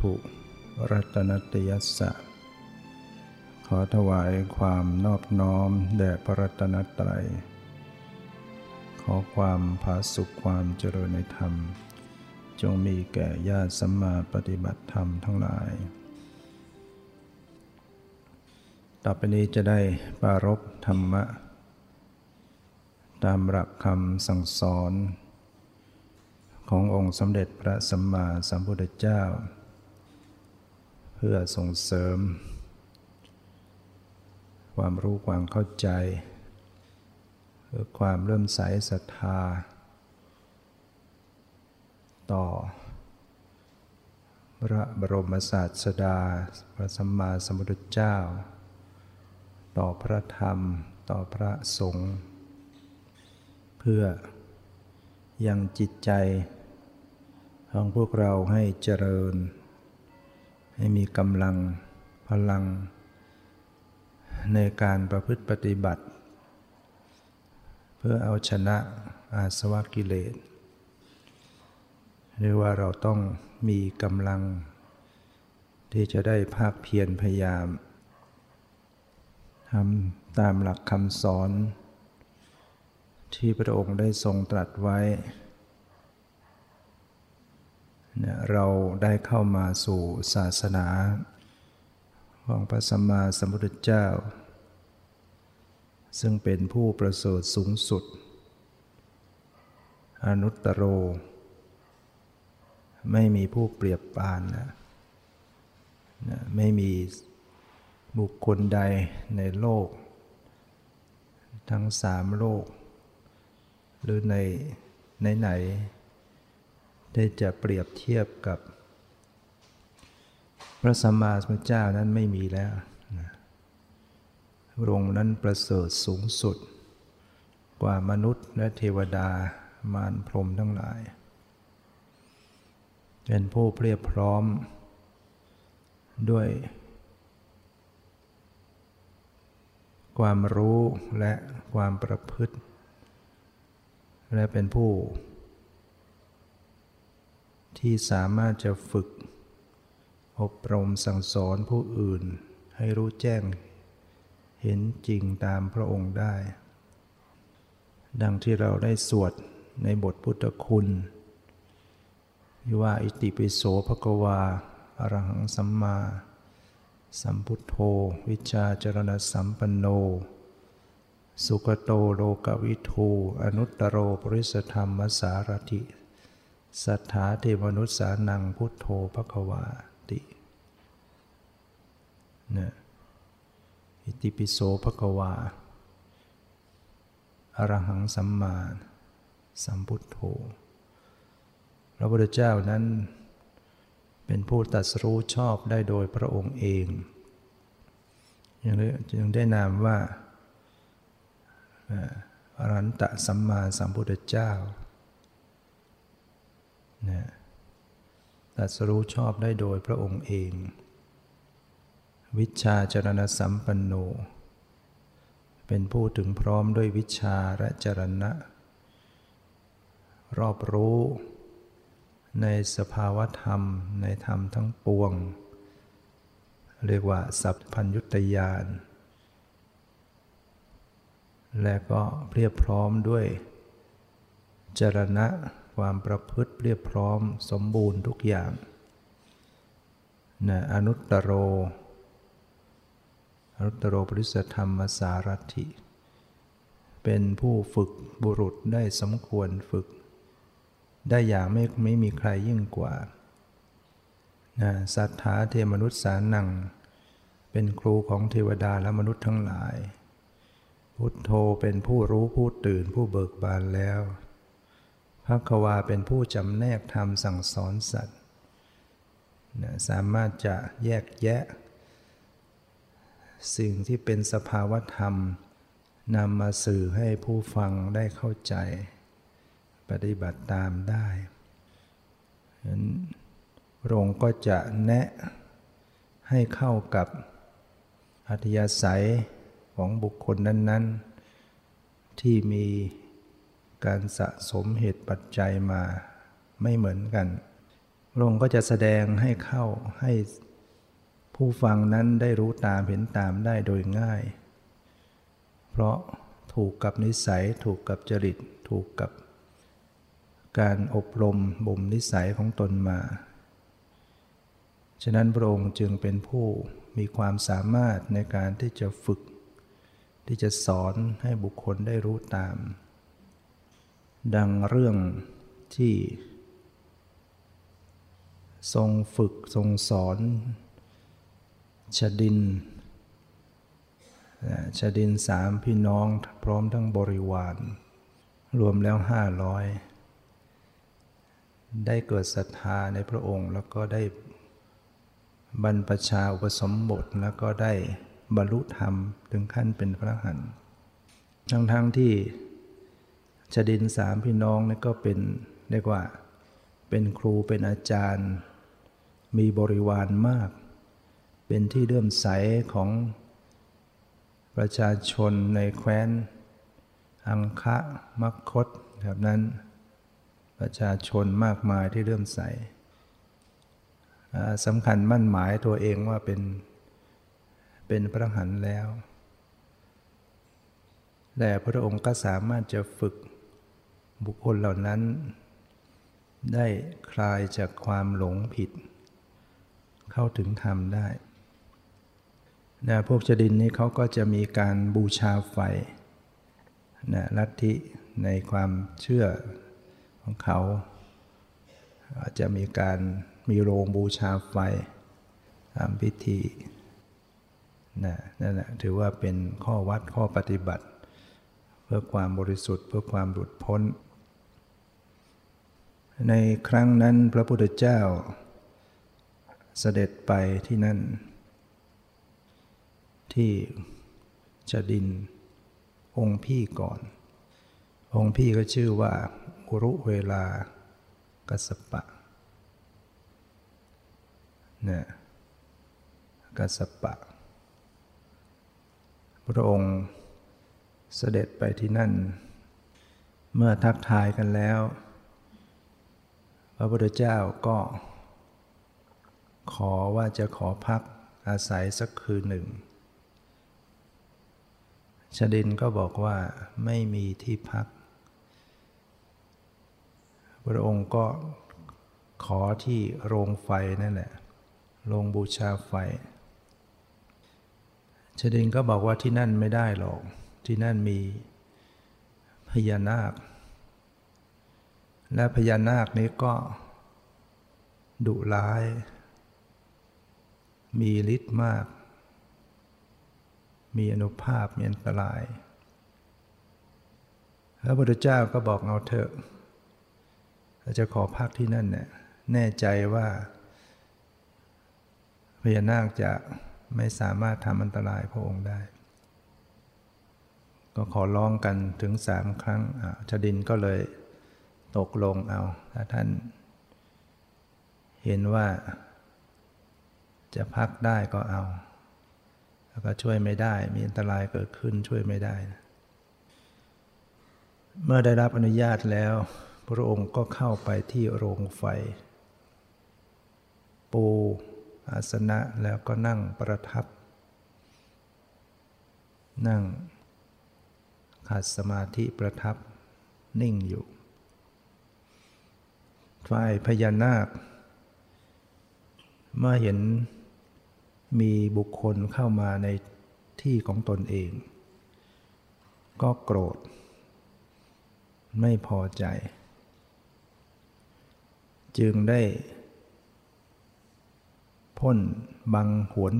ถุรัตนตยัสสะ ขอถวายความนอบน้อมแด่พระรัตนตรัย ขอความผาสุขความเจริญในธรรม จงมีแก่ญาติสัมมาปฏิบัติธรรมทั้งหลาย ต่อไปนี้จะได้ปารบธรรมะ ตามหลักคำสั่งสอน ขององค์สมเด็จพระสัมมาสัมพุทธเจ้า เพื่อส่งเสริม ความรู้ความเข้าใจเพื่อความเริ่มใสศรัทธา ต่อ พระบรมศาสดา พระสัมมาสัมพุทธเจ้า ต่อพระธรรมต่อพระสงฆ์เพื่อยังจิตใจของพวกเราให้เจริญ ให้มีกำลังพลัง ในการประพฤติปฏิบัติ เพื่อเอาชนะอาสวะกิเลสเรียกว่าเราต้องมีกำลัง ที่จะได้ภาคเพียรพยายามทำตามหลักคำสอน ที่พระองค์ได้ทรงตรัสไว้ เราได้เข้ามาสู่ศาสนา ของพระสัมมาสัมพุทธเจ้า ซึ่งเป็นผู้ประเสริฐสูงสุด อนุตตโร ไม่มีผู้เปรียบปานนะไม่มีบุคคลใดในโลก ทั้งสามโลก หรือในไหน ได้จะเปรียบเทียบกับ พระสัมมาสัมพุทธเจ้านั้นไม่มีแล้วพระองค์นั้นประเสริฐสูงสุด กว่ามนุษย์และเทวดามารพรมทั้งหลาย เป็นผู้เพียบพร้อม ด้วยความรู้และความประพฤติ และเป็นผู้ ที่สามารถจะฝึก อบรมสั่งสอนผู้อื่น ให้รู้แจ้ง เห็นจริงตามพระองค์ได้ ดังที่เราได้สวดในบทพุทธคุณว่าอิติปิโสภกวาอรหังสัมมาสัมพุทโธ วิชาจรณสัมปันโน สุกโตโลกวิทูอนุตตโรปริสธรรมสารถิ สัทธาเทวนุษสานังพุทโธภควาตินะอิติปิโสภควาอรหังสัมมาสัมพุทโธ พระพุทธเจ้านั้น เป็นผู้ตัดรู้ชอบได้โดยพระองค์เองยังได้นามว่าอรันตะสัมมาสัมพุทธเจ้า นะตัดสรู้ชอบได้โดยพระองค์เอง วิชาจรณสัมปันโน เป็นผู้ถึงพร้อมด้วยวิชาและจรณะ รอบรู้ในสภาวธรรมในธรรมทั้งปวง เรียกว่า สัพพัญยุตยาน และก็เพียบพร้อมด้วยจรณะ ความประพฤติเรียบพร้อมสมบูรณ์ทุกอย่างนะอนุตตโร อนุตตโรปริสธรรมสารถิ เป็นผู้ฝึกบุรุษได้สมควรฝึก ได้อย่างไม่ไม่มีใครยิ่งกว่านะสัทธาเทมนุษย์สานัง เป็นครูของเทวดาและมนุษย์ทั้งหลาย พุทโธเป็นผู้รู้ผู้ตื่นผู้เบิกบานแล้ว พระควาเป็นผู้จำแนกธรรมสั่งสอนสัตว์นะสามารถจะแยกแยะ สิ่งที่เป็นสภาวธรรมนำมาสื่อให้ผู้ฟังได้เข้าใจ ปฏิบัติตามได้ฉะนั้นพระองค์ก็จะแนะให้เข้ากับอัธยาศัยของบุคคลนั้น ๆ ที่มี การสะสมเหตุปัจจัยมาไม่เหมือนกัน พระองค์ก็จะแสดงให้เข้าให้ผู้ฟังนั้นได้รู้ตามเห็นตามได้โดยง่าย เพราะถูกกับนิสัยถูกกับจริต ถูกกับการอบรมบ่มนิสัยของตนมา ฉะนั้นพระองค์จึงเป็นผู้มีความสามารถในการที่จะฝึก ที่จะสอนให้บุคคลได้รู้ตาม ดังเรื่องที่ ทรงฝึกทรงสอนชดินชดินสามพี่น้องพร้อมทั้งบริวาร รวมแล้วห้าร้อยได้เกิดศรัทธาในพระองค์แล้วก็ได้บรรพชาอุปสมบทแล้วก็ได้บรรลุธรรมถึงขั้นเป็นพระหันทั้งทั้งที่ ชดินสามพี่น้องนี่ก็เป็นเรียกว่า เป็นครูเป็นอาจารย์ มีบริวารมาก เป็นที่เลื่อมใสของประชาชนในแคว้น อังคะมักคตแบบนั้น ประชาชนมากมายที่เลื่อมใสสำคัญมั่นหมายตัวเองว่าเป็นเป็นพระหันแล้ว แต่พระองค์ก็สามารถจะฝึก บุคคลเหล่านั้น ได้คลายจากความหลงผิด เข้าถึงธรรมได้นะพวกจดินนี้เขาก็จะมีการบูชาไฟนะลัทธิในความเชื่อของเขาอาจจะมีการมีโรงบูชาไฟทำพิธีนะนั่นแหละถือว่าเป็นข้อวัดข้อปฏิบัติ เพื่อความบริสุทธิ์เพื่อความหลุดพ้น ในครั้งนั้นพระพุทธเจ้า เสด็จไปที่นั่น ที่จดิน องค์พี่ก่อน องค์พี่ก็ชื่อว่า อุรุเวลากัสปะเนี่ยกัสปะ พระองค์เสด็จไปที่นั่น เมื่อทักทายกันแล้ว พระพุทธเจ้าก็ขอว่าจะขอพักอาศัยสักคืนหนึ่ง ชดินก็บอกว่าไม่มีที่พัก พระองค์ก็ขอที่โรงไฟนั่นแหละ โรงบูชาไฟ ชดินก็บอกว่าที่นั่นไม่ได้หรอก ที่นั่นมีพญานาค และพญานาคนี้ก็ดุร้าย มีฤทธิ์มาก มีอนุภาพมีอันตราย พระพุทธเจ้าก็บอกเอาเถอะเราจะขอพักที่นั่นเนี่ยแน่ใจว่าพญานาคจะไม่สามารถทำอันตรายพระองค์ได้ ก็ขอร้องกันถึงสามครั้งชดินก็เลย ตกลงเอา ถ้าท่านเห็นว่าจะพักได้ก็เอา แล้วก็ช่วยไม่ได้ มีอันตรายเกิดขึ้นช่วยไม่ได้เมื่อได้รับอนุญาตแล้ว พระองค์ก็เข้าไปที่โรงไฟ ปูอาสนะแล้วก็นั่งประทับ นั่งขัดสมาธิประทับนิ่งอยู่ ฝ่ายพญานาค เมื่อเห็นมีบุคคลเข้ามาในที่ของตนเอง ก็โกรธ ไม่พอใจ จึงได้พ่นบังหวน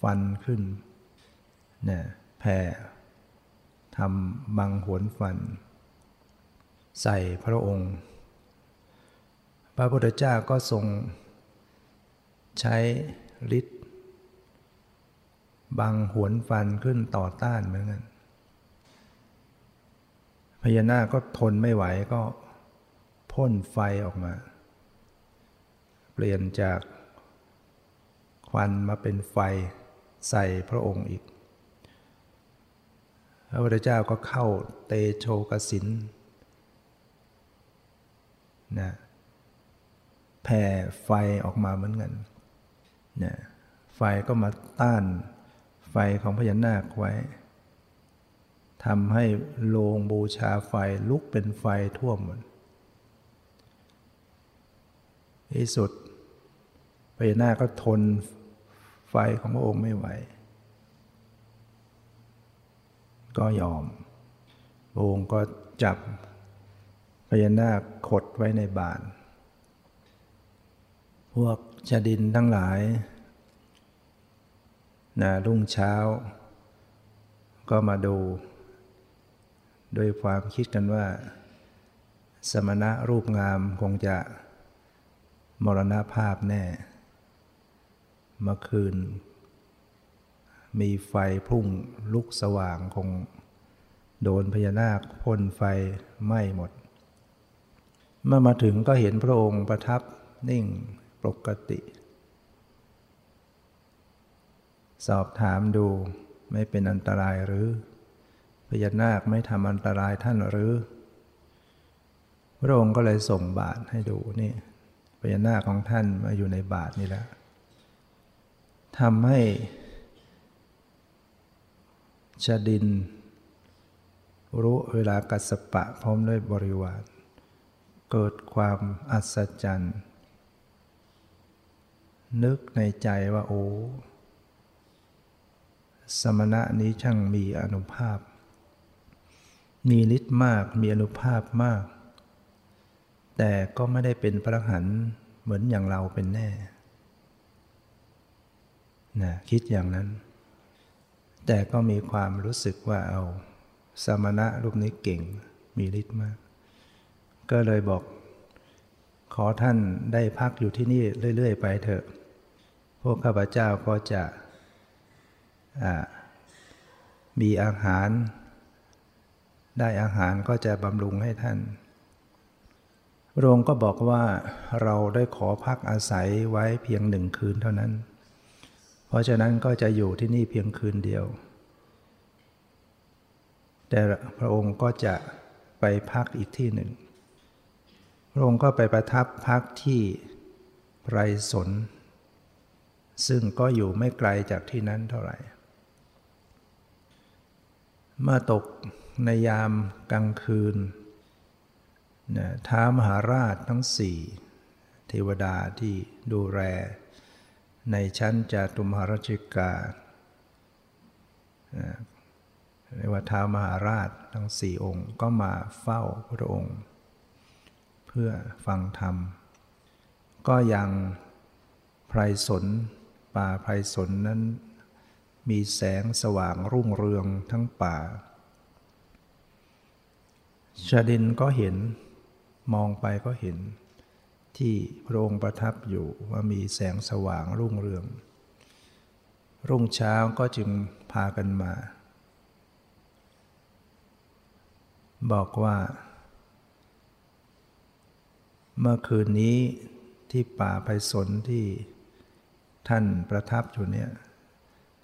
ฟันขึ้นเนี่ยแผ่ทำบังหวนฟัน ใส่พระองค์ พระพุทธเจ้าก็ทรงใช้ฤทธิ์บังหวนฟันขึ้นต่อต้านเหมือนกันพญานาคก็ทนไม่ไหวก็พ่นไฟออกมา เปลี่ยนจากควันมาเป็นไฟใส่พระองค์อีก พระพุทธเจ้าก็เข้าเตโชกสินนะ แผ่ไฟออกมาเหมือนกันเนี่ยไฟก็มาต้านไฟของพญานาคไว้ทำให้โลงบูชาไฟลุกเป็นไฟท่วมหมดที่สุดพญานาคก็ทนไฟของพระองค์ไม่ไหว ก็ยอมพระองค์ก็จับพญานาคขดไว้ในบาท พวกชาดินทั้งหลายนะรุ่งเช้า ก็มาดู โดยความคิดกันว่า สมณะรูปงามคงจะมรณภาพแน่ เมื่อคืน มีไฟพุ่งลุกสว่างคง โดนพญานาคพ่นไฟไหม้หมด เมื่อมาถึงก็เห็นพระองค์ประทับนิ่ง ปกติ สอบถามดูไม่เป็นอันตรายหรือพญานาคไม่ทำอันตรายท่านหรือ พระองค์ก็เลยส่งบาทให้ดูนี่พญานาคของท่านมาอยู่ในบาทนี่แล้วทำให้ชาดิน รู้เวลากัสปะพร้อมด้วยบริวาร เกิดความอัศจรรย์ นึกในใจว่าโอ้ สมณะนี้ช่างมีอนุภาพ มีฤทธิ์มากมีอนุภาพมาก แต่ก็ไม่ได้เป็นพระหันเหมือนอย่างเราเป็นแน่นะคิดอย่างนั้น แต่ก็มีความรู้สึกว่าเอา สมณะรูปนี้เก่งมีฤทธิ์มาก ก็เลยบอกขอท่านได้พักอยู่ที่นี่เรื่อย ๆ ไปเถอะ พวกข้าพเจ้าก็จะมีอาหาร ได้อาหารก็จะบำรุงให้ท่านพระองค์ก็บอกว่าเราได้ขอพักอาศัยไว้เพียงหนึ่งคืนเท่านั้น เพราะฉะนั้นก็จะอยู่ที่นี่เพียงคืนเดียว แต่พระองค์ก็จะไปพักอีกที่หนึ่ง พระองค์ก็ไปประทับพักที่ไพรสน ซึ่งก็อยู่ไม่ไกลจากที่นั้นเท่าไหร่ เมื่อตกในยามกลางคืนนะท้ามหาราชทั้งสี่เทวดาที่ดูแลในชั้นจาตุมหาราชิกาเรียกว่าท้ามหาราชทั้งสี่องค์ก็มาเฝ้าพระองค์ เพื่อฟังธรรม ก็ยังไพรสน ป่าไพรสนนั้น มีแสงสว่างรุ่งเรืองทั้งป่า ชาดินก็เห็น มองไปก็เห็น ที่พระองค์ประทับอยู่ว่ามีแสงสว่างรุ่งเรือง รุ่งเช้าก็จึงพากันมา บอกว่า เมื่อคืนนี้ที่ป่าไพศลที่ ท่านประทับอยู่เนี่ย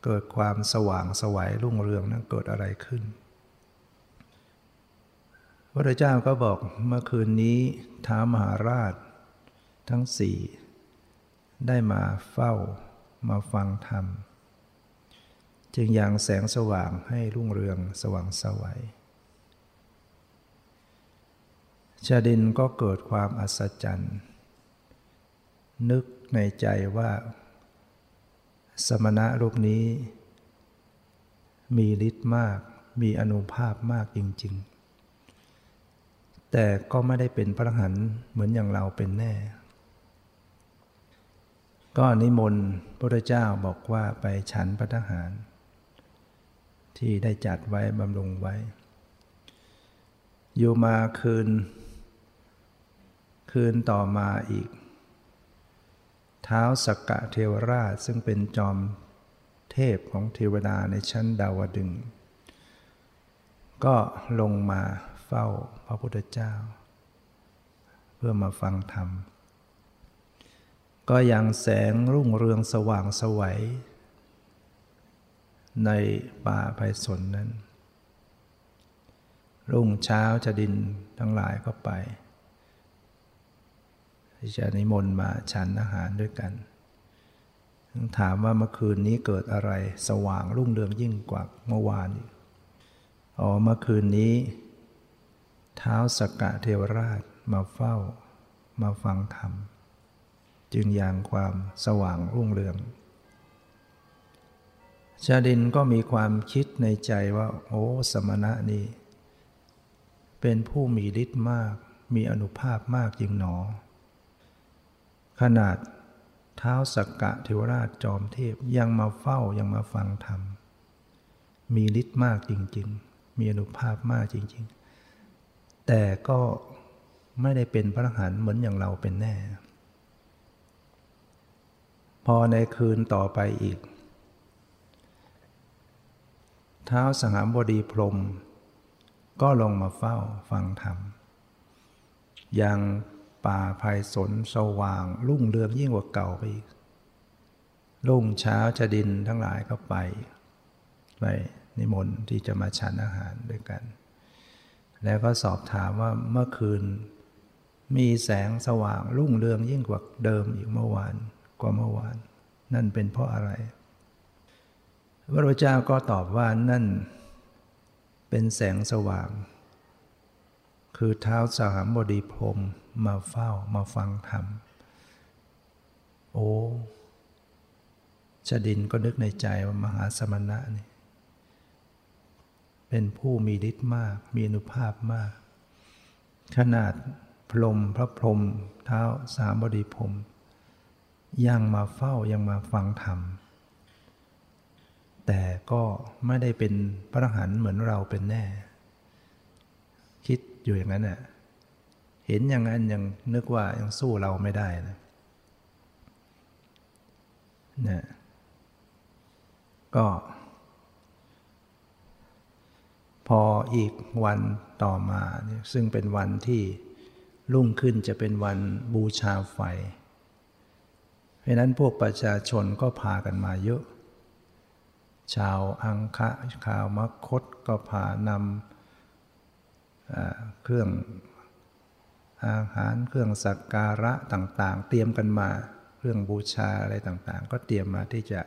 เกิดความสว่างสวัยรุ่งเรืองนั้นเกิดอะไรขึ้น พระเจ้าก็บอกเมื่อคืนนี้ท้ามหาราช ทั้งสี่ได้มาเฝ้ามาฟังธรรม จึงยังแสงสว่างให้รุ่งเรืองสว่างสวัยชาดินก็เกิดความอัศจรรย์ นึกในใจว่า สมณะรูปนี้ มีฤทธิ์มาก มีอนุภาพมากจริง ๆ แต่ก็ไม่ได้เป็นพระหันเหมือนอย่างเราเป็นแน่ ก็นิมนต์พระเจ้าบอกว่าไปฉันพระทหาร ที่ได้จัดไว้บำรุงไว้ อยู่มาคืน คืนต่อมาอีก ท้าวสักกะเทวราชซึ่งเป็นจอมเทพของเทวดาในชั้นดาวดึง ก็ลงมาเฝ้าพระพุทธเจ้า เพื่อมาฟังธรรม ก็ยังแสงรุ่งเรืองสว่างสวัย ในป่าไพศลนั้น รุ่งเช้าจะดินทั้งหลายก็ไป ที่จะนิมนต์มาฉันอาหารด้วยกันถามว่าเมื่อคืนนี้เกิดอะไรสว่างรุ่งเรืองยิ่งกว่าเมื่อวานอ๋อเมื่อคืนนี้ เท้าสกกะเทวราชมาเฝ้า มาฟังธรรม จึงยังความสว่างรุ่งเรืองชาดินก็มีความคิดในใจว่า โอ้ สมณะนี่เป็นผู้มีฤทธิ์มาก มีอนุภาพมากจริงหนอ ขนาดเท้าสักกะเทวราชจอมเทพยังมาเฝ้ายังมาฟังธรรม มีฤทธิ์มากจริง ๆ มีอนุภาพมากจริง ๆ แต่ก็ไม่ได้เป็นพระอรหันต์เหมือนอย่างเราเป็นแน่ พอในคืนต่อไปอีก เท้าสหามบดีพรม ก็ลงมาเฝ้าฟังธรรม ยัง ป่าภัยสนสว่าง รุ่งเรืองยิ่งกว่าเก่าไปอีกรุ่งเช้าจะดินทั้งหลายก็ไป ไปนิมนต์ที่จะมาฉันอาหารด้วยกัน แล้วก็สอบถามว่าเมื่อคืน มีแสงสว่างรุ่งเรืองยิ่งกว่าเดิมอีกเมื่อวานกว่าเมื่อวาน นั่นเป็นเพราะอะไร พระพุทธเจ้าก็ตอบว่านั่น เป็นแสงสว่าง คือเท้าสามบดีพรม มาเฝ้ามาฟังธรรม โอ้ชดินก็นึกในใจว่ามหาสมณะนี่เป็นผู้มีฤทธิ์มาก มีอนุภาพมาก ขนาดพรมพระพรมเท้าสามบดีพรมยังมาเฝ้ายังมาฟังธรรม แต่ก็ไม่ได้เป็นพระหันเหมือนเราเป็นแน่ คิดอยู่อย่างนั้นน่ะ เห็นอย่างนั้นยังนึกว่ายังสู้เราไม่ได้นะเนี่ก็ พออีกวันต่อมาซึ่งเป็นวันที่รุ่งขึ้นจะเป็นวันบูชาไฟ เพราะนั้นพวกประชาชนก็พากันมาเยอะ ชาวอังคะชาวมคตก็พานำเครื่อง อาหารเครื่องสักการะต่างๆ เตรียมกันมาเครื่องบูชาอะไรต่างๆ ก็เตรียมมาที่จะ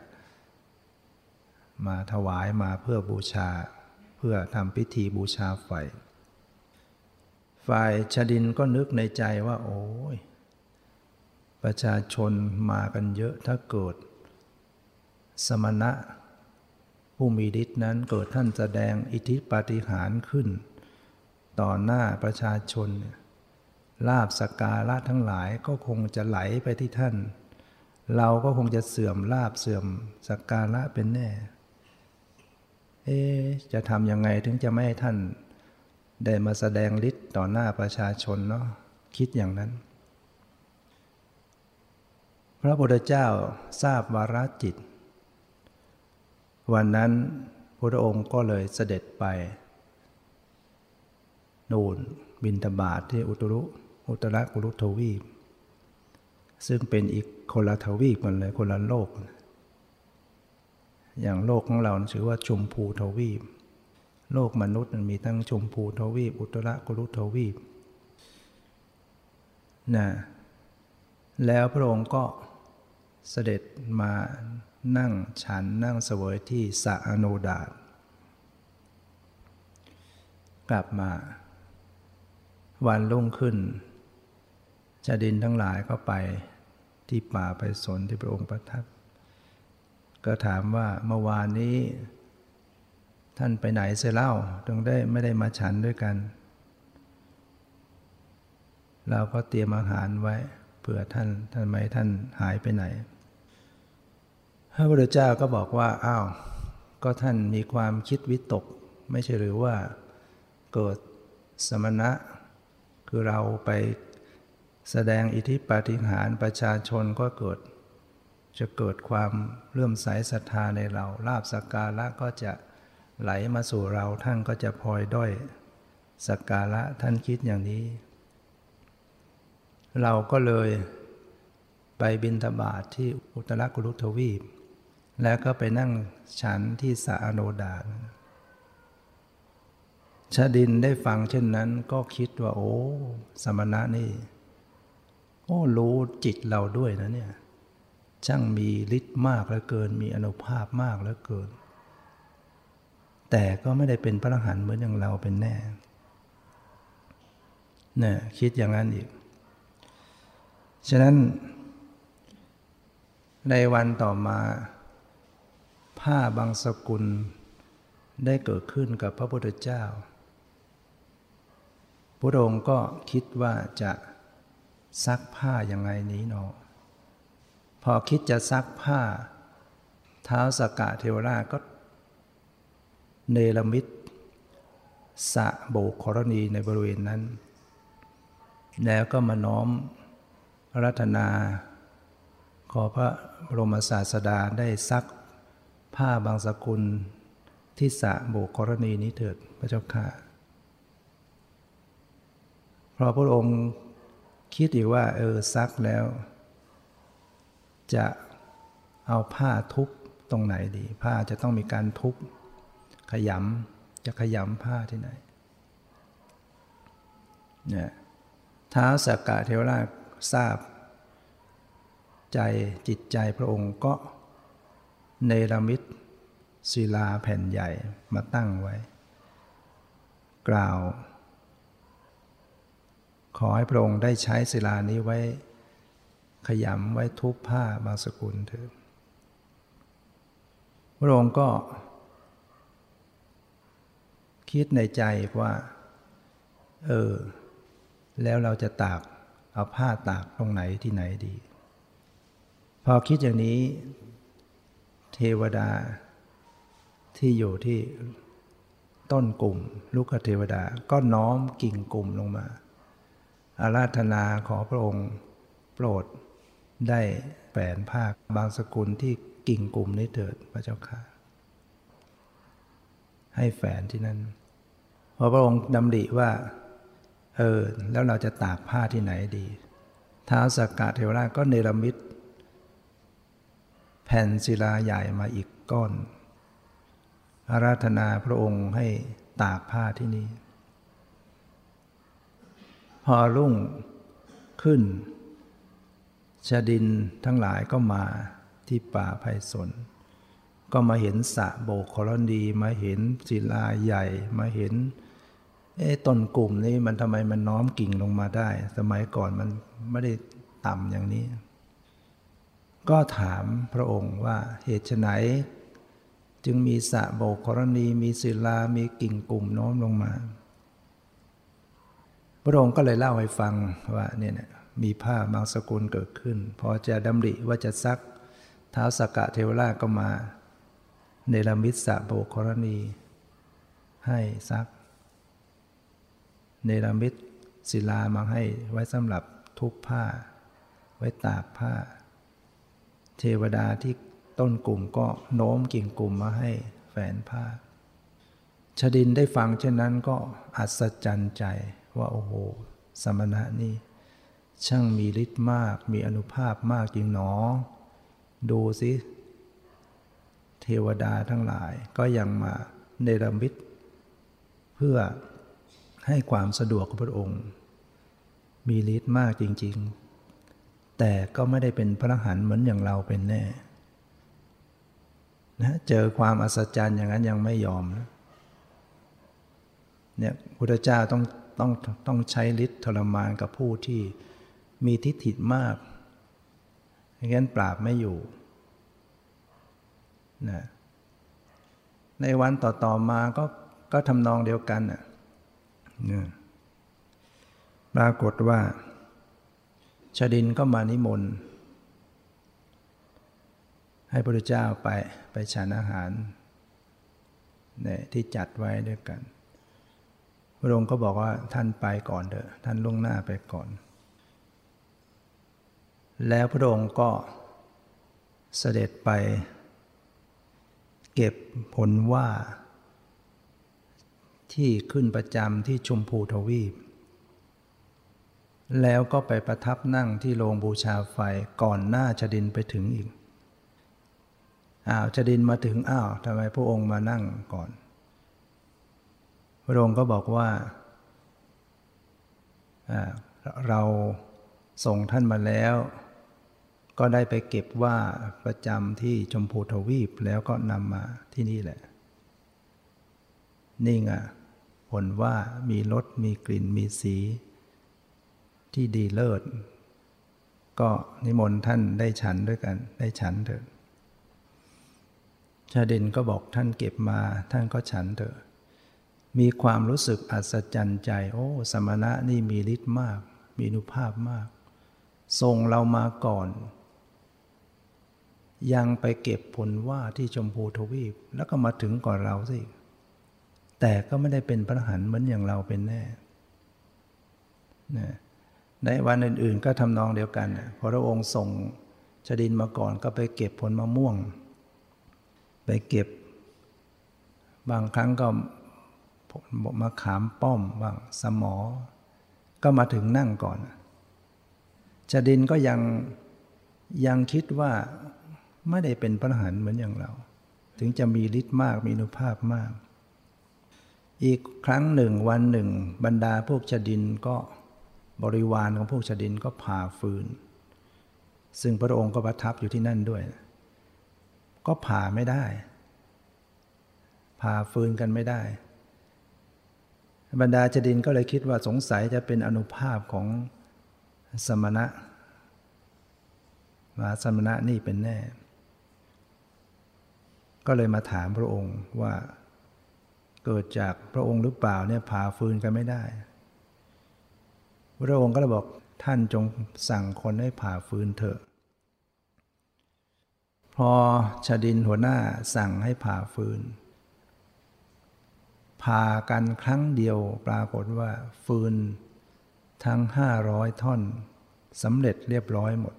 มาถวายมาเพื่อบูชา เพื่อทำพิธีบูชาไฟ ฝ่ายชดินก็นึกในใจว่า โอ้ย ประชาชนมากันเยอะถ้าเกิด สมณะ ผู้มีฤทธิ์นั้นเกิดท่านแสดงอิทธิปาฏิหาริย์ขึ้น ต่อหน้าประชาชน ลาบสการะทั้งหลายก็คงจะไหลไปที่ท่าน เราก็คงจะเสื่อมลาบเสื่อมสการะเป็นแน่ เอ๊จะทำยังไงถึงจะไม่ให้ท่าน ได้มาแสดงฤทธิ์ต่อหน้าประชาชนเนาะคิดอย่างนั้น พระพุทธเจ้าทราบวาระจิต วันนั้นพระองค์ก็เลยเสด็จไปนูนบินตบาทที่อุตรุ อุตรกุรุทวีป ซึ่งเป็นอีกคนละทวีปกันเลยคนละโลก อย่างโลกของเราถือว่าชมพูทวีป โลกมนุษย์มันมีทั้งชมพูทวีป อุตรกุรุทวีปนะแล้วพระองค์ก็เสด็จมานั่งฉันนั่งเสวยที่สะอโนดาตกลับมา วันรุ่งขึ้น ชาดินทั้งหลายก็ไปที่ป่าไปสนที่พระองค์ประทับ ก็ถามว่าเมื่อวานนี้ ท่านไปไหนเสียเล่าถึงได้ไม่ได้มาฉันด้วยกัน เราก็เตรียมอาหารไว้เผื่อท่านท่านไมท่านหายไปไหน พระพุทธเจ้าก็บอกว่าอ้าวก็ท่านมีความคิดวิตก ไม่ใช่หรือว่าเกิดสมณะ คือเราไป แสดงอิทธิปาฏิหาริย์ประชาชนก็เกิด จะเกิดความเลื่อมใสศรัทธาในเราลาบสักการะก็จะไหลมาสู่เราท่านก็จะพลอยด้อยสักการะท่านคิดอย่างนี้ เราก็เลยไปบินทบาทที่อุตรกุลุทวีป แล้วก็ไปนั่งฉันที่สาโนดาชาดินได้ฟังเช่นนั้นก็คิดว่าโอ้ สมณะนี่ อ้อ้รู้จิตเราด้วยนะเนี่ยช่างมีฤทธิ์มากเหลือเกิน มีอนุภาพมากเหลือเกิน แต่ก็ไม่ได้เป็นพระอรหันต์เหมือนอย่างเราเป็นแน่เนี่ยคิดอย่างนั้นอีก ฉะนั้น ในวันต่อมา ผ้าบางสกุลได้เกิดขึ้นกับพระพุทธเจ้า พระองค์ก็คิดว่าจะ ซักผ้ายังไงนี้เนาะพอคิดจะซักผ้า เท้าสกกะเทวราชก็ เนรมิตสะโบกครณีในบริเวณนั้น แล้วก็มาน้อมรัตนา ขอพระบรมศาสดาได้ซักผ้าบางสกุลที่สะโบกครณีนี้เถิดพระเจ้าค่ะ เพราะพระองค์ คิดอีกว่า เออซักแล้ว จะเอาผ้าทุบตรงไหนดี ผ้าจะต้องมีการทุบขยำจะขยำผ้าที่ไหนเนี่ยท้าสักกะเทวราชทราบ ใจจิตใจพระองค์ก็เนรมิตศิลาแผ่นใหญ่มาตั้งไว้ กล่าว อให้พระองค์ได้ใช้ศิลานี้ไว้ ขยำไว้ทุบผ้าบางสกุลเถิดพระองค์ก็ คิดในใจว่า เออ แล้วเราจะตากเอาผ้าตากตรงไหนที่ไหนดี พอคิดอย่างนี้ เทวดาที่อยู่ที่ต้นกลุ่ม ลูกเทวดาก็น้อมกิ่งกลุ่มลงมา อาราธนาขอพระองค์ โปรดได้แฝนภาคบางสกุลที่กิ่งกลุ่มนี้เถิดพระเจ้าค่ะ ให้แฝนที่นั่นพอพระองค์ดำริว่า เออ แล้วเราจะตากผ้าที่ไหนดีท้าวสักกะเทวราชก็เนรมิต แผ่นศิลาใหญ่มาอีกก้อนอาราธนาพระองค์ให้ตากผ้าที่นี่ พอรุ่งขึ้นชาดินทั้งหลายก็มาที่ป่าไผ่สน ก็มาเห็นสะโบกคอรดีมาเห็นศิลาใหญ่มาเห็นเอ้ต้นกลุ่มนี้มันทำไมมันน้อมกิ่งลงมาได้ สมัยก่อนมันไม่ได้ต่ำอย่างนี้ ก็ถามพระองค์ว่าเหตุไฉนจึงมีสะโบกกรณีมีศิลามีกิ่งกลุ่มน้อมลงมา พระองค์ก็เลยเล่าให้ฟังว่าเนี่ยมีผ้าบางสกุลเกิดขึ้น พอจะดำริว่าจะซักเท้าสกกะเทวราชก็มา เนรมิตสะโบกกรณี ให้ซัก เนรมิตศิลามาให้ไว้สำหรับทุกผ้า ไว้ตากผ้า เทวดาที่ต้นกลุ่มก็โน้มกิ่งกลุ่มมาให้แฝนผ้าชดินได้ฟังเช่นนั้นก็อัศจรรย์ใจ ว่าโอ้โหสมณะนี่ช่างมีฤทธิ์มาก มีอนุภาพมากจริงหนอ ดูสิเทวดาทั้งหลายก็ยังมาเนรมิตเพื่อให้ความสะดวกกับพระองค์ มีฤทธิ์มากจริง ๆ แต่ก็ไม่ได้เป็นพระหันเหมือนอย่างเราเป็นแน่นะเจอความอัศจรรย์อย่างนั้นยังไม่ยอมนะเนี่ยพุทธเจ้าต้อง ต้องต้องใช้ฤทธิ์ทรมานกับผู้ที่มีทิฏฐิมากอย่างนั้นปราบไม่อยู่นะในวันต่อๆมาก็ก็ทำนองเดียวกันน่ะปรากฏว่าชดินก็มานิมนต์ให้พระพุทธเจ้าไปไปฉันอาหารเนี่ยที่จัดไว้ด้วยกัน พระองค์ก็บอกว่าท่านไปก่อนเถอะ ท่านล่วงหน้าไปก่อน แล้วพระองค์ก็เสด็จไป เก็บผลว่า ที่ขึ้นประจำที่ชมพูทวีป แล้วก็ไปประทับนั่งที่โรงบูชาไฟก่อนหน้าชดินไปถึงอีกอ้าวจดินมาถึงอ้าวทำไมพระองค์มานั่งก่อน ระองค์ก็บอกว่า เราส่งท่านมาแล้ว ก็ได้ไปเก็บว่าประจำที่ชมพูทวีปแล้วก็นำมาที่นี่แหละนี่ไงผลว่ามีรสมีกลิ่นมีสี ที่ดีเลิศ ก็นิมนต์ท่านได้ฉันด้วยกัน ได้ฉันเถอะชาดินก็บอกท่านเก็บมาท่านก็ฉันเถอะ มีความรู้สึกอัศจรรย์ใจ โอ้ สมณะนี่มีฤทธิ์มาก มีนุภาพมาก ส่งเรามาก่อน ยังไปเก็บผลว่าที่ชมพูทวีป แล้วก็มาถึงก่อนเราสิ แต่ก็ไม่ได้เป็นพระหันเหมือนอย่างเราเป็นแน่นะในวันอื่น ๆ ก็ทำนองเดียวกันพอพระองค์ส่งชดินมาก่อนก็ไปเก็บผลมะม่วง ไปเก็บบางครั้งก็ มาขามป้อมบางสมอ ก็มาถึงนั่งก่อนชดินก็ยังยังคิดว่าไม่ได้เป็นพระหันเหมือนอย่างเรา ถึงจะมีฤทธิ์มากมีนุภาพมาก อีกครั้งหนึ่งวันหนึ่ง บรรดาพวกชดินก็บริวารของพวกชดินก็ผ่าฟืน ซึ่งพระองค์ก็ประทับอยู่ที่นั่นด้วย ก็ผ่าไม่ได้ ผ่าฟืนกันไม่ได้ บรรดาชดินก็เลยคิดว่าสงสัยจะเป็นอนุภาพของสมณะมาสมณะนี่เป็นแน่ ก็เลยมาถามพระองค์ว่าเกิดจากพระองค์หรือเปล่าเนี่ยผ่าฟืนกันไม่ได้ พระองค์ก็เลยบอกท่านจงสั่งคนให้ผ่าฟืนเถอะ พอชาดินหัวหน้าสั่งให้ผ่าฟืน ผ่ากันครั้งเดียวปรากฏว่า ฟืนทั้งห้าร้อยท่อนสำเร็จเรียบร้อยหมด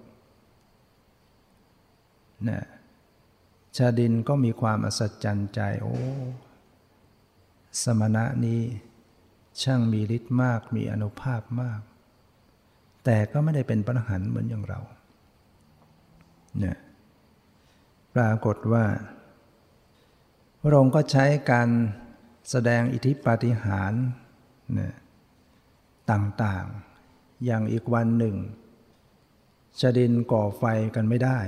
นะชาดินก็มีความอัศจรรย์ใจ โอ้ สมณะนี้ช่างมีฤทธิ์มากมีอนุภาพมาก แต่ก็ไม่ได้เป็นประหันเหมือนอย่างเราเนี่ยปรากฏว่า พระองค์ก็ใช้การ แสดงอิทธิปาฏิหาริย์ต่างๆ อย่างอีกวันหนึ่งชดินก่อไฟกันไม่ได้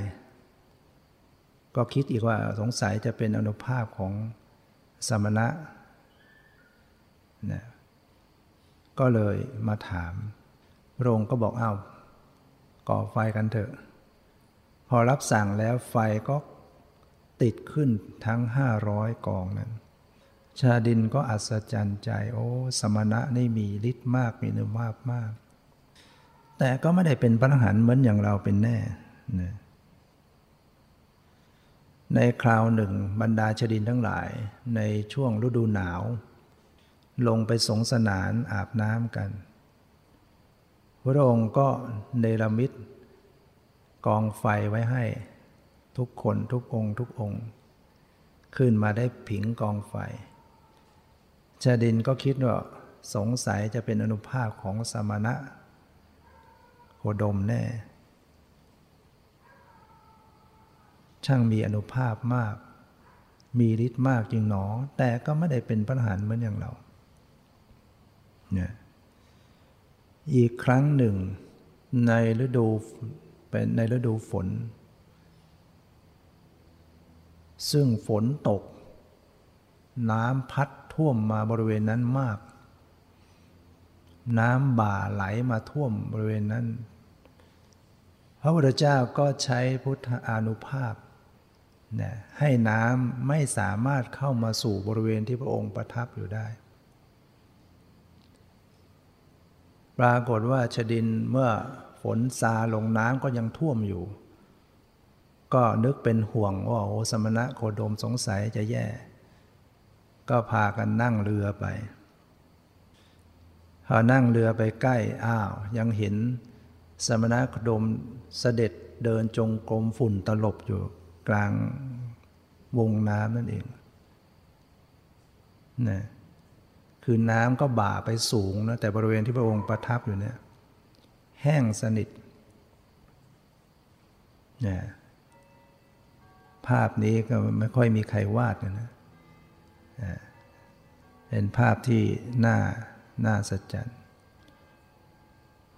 ก็คิดอีกว่าสงสัยจะเป็นอนุภาพของสมณะนะก็เลยมาถามพระองค์ก็บอกเอา้าก่อไฟกันเถอะ พอรับสั่งแล้วไฟก็ติดขึ้นทั้งห้าร้อยกองนั้น ชาดินก็อัศจรรย์ใจ โอ้ สมณะนี่มีฤทธิ์มากมีนื้อมากมาก แต่ก็ไม่ได้เป็นพระหันเหมือนอย่างเราเป็นแน่นะในคราวหนึ่งบรรดาชดินทั้งหลาย ในช่วงฤดูหนาว ลงไปสงสนานอาบน้ำกัน พระองค์ก็เนรมิตกองไฟไว้ให้ ทุกคนทุกองค์ ทุกองค์ ขึ้นมาได้ผิงกองไฟ ชาดินก็คิดว่าสงสัยจะเป็นอนุภาพของสมณะโคดมแน่ ช่างมีอนุภาพมาก มีฤทธิ์มากจริงหนอ แต่ก็ไม่ได้เป็นพระหานเหมือนอย่างเราเนี่ยอีกครั้งหนึ่งในฤดูเป็นในฤดูฝน ซึ่งฝนตก น้ำพัด ท่วมมาบริเวณนั้นมาก น้ำบ่าไหลมาท่วมบริเวณนั้น พระพุทธเจ้าก็ใช้พุทธานุภาพเนี่ยให้น้ำไม่สามารถเข้ามาสู่บริเวณที่พระองค์ประทับอยู่ได้ ปรากฏว่าชดินเมื่อฝนซาลงน้ำก็ยังท่วมอยู่ ก็นึกเป็นห่วงว่าโอ้สมณะโคดมสงสัยจะแย่ ก็พากันนั่งเรือไป พอนั่งเรือไปใกล้อ้าว ยังเห็นสมณะดมเสด็จเดินจงกรมฝุ่นตลบอยู่กลางวงน้ำนั่นเองนะคือน้ำก็บ่าไปสูงนะแต่บริเวณที่พระองค์ประทับอยู่เนี่ยแห้งสนิทเนี่ยภาพนี้ก็ไม่ค่อยมีใครวาดนะ เป็นภาพที่น่าน่าสัจจ์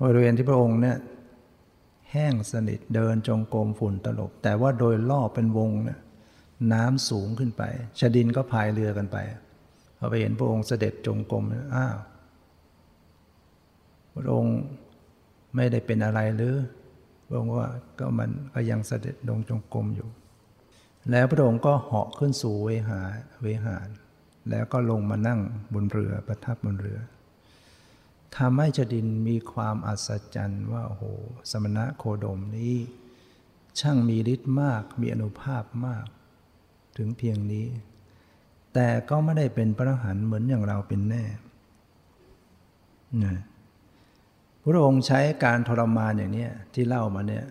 บริเวณที่พระองค์เนี่ยแห้งสนิทเดินจงกรมฝุ่นตลบ แต่ว่าโดยรอบเป็นวงนะน้ำสูงขึ้นไป ชดินก็พายเรือกันไปพอไปเห็นพระองค์เสด็จจงกรมอ้าวพระองค์ไม่ได้เป็นอะไรหรือพระองค์ว่าก็มันก็ยังเสด็จดงจงกรมอยู่ แล้วพระองค์ก็เหาะขึ้นสู่เวหาเวหาร แล้วก็ลงมานั่งบนเรือประทับบนเรือทำให้จดินมีความอัศจรรย์ว่าโอ้โหสมณะโคดมนี้ ช่างมีฤทธิ์มากมีอนุภาพมาก ถึงเพียงนี้ แต่ก็ไม่ได้เป็นพระหันเหมือนอย่างเราเป็นแน่นะพระองค์ใช้การทรมานอย่างนี้ที่เล่ามาเนี่ย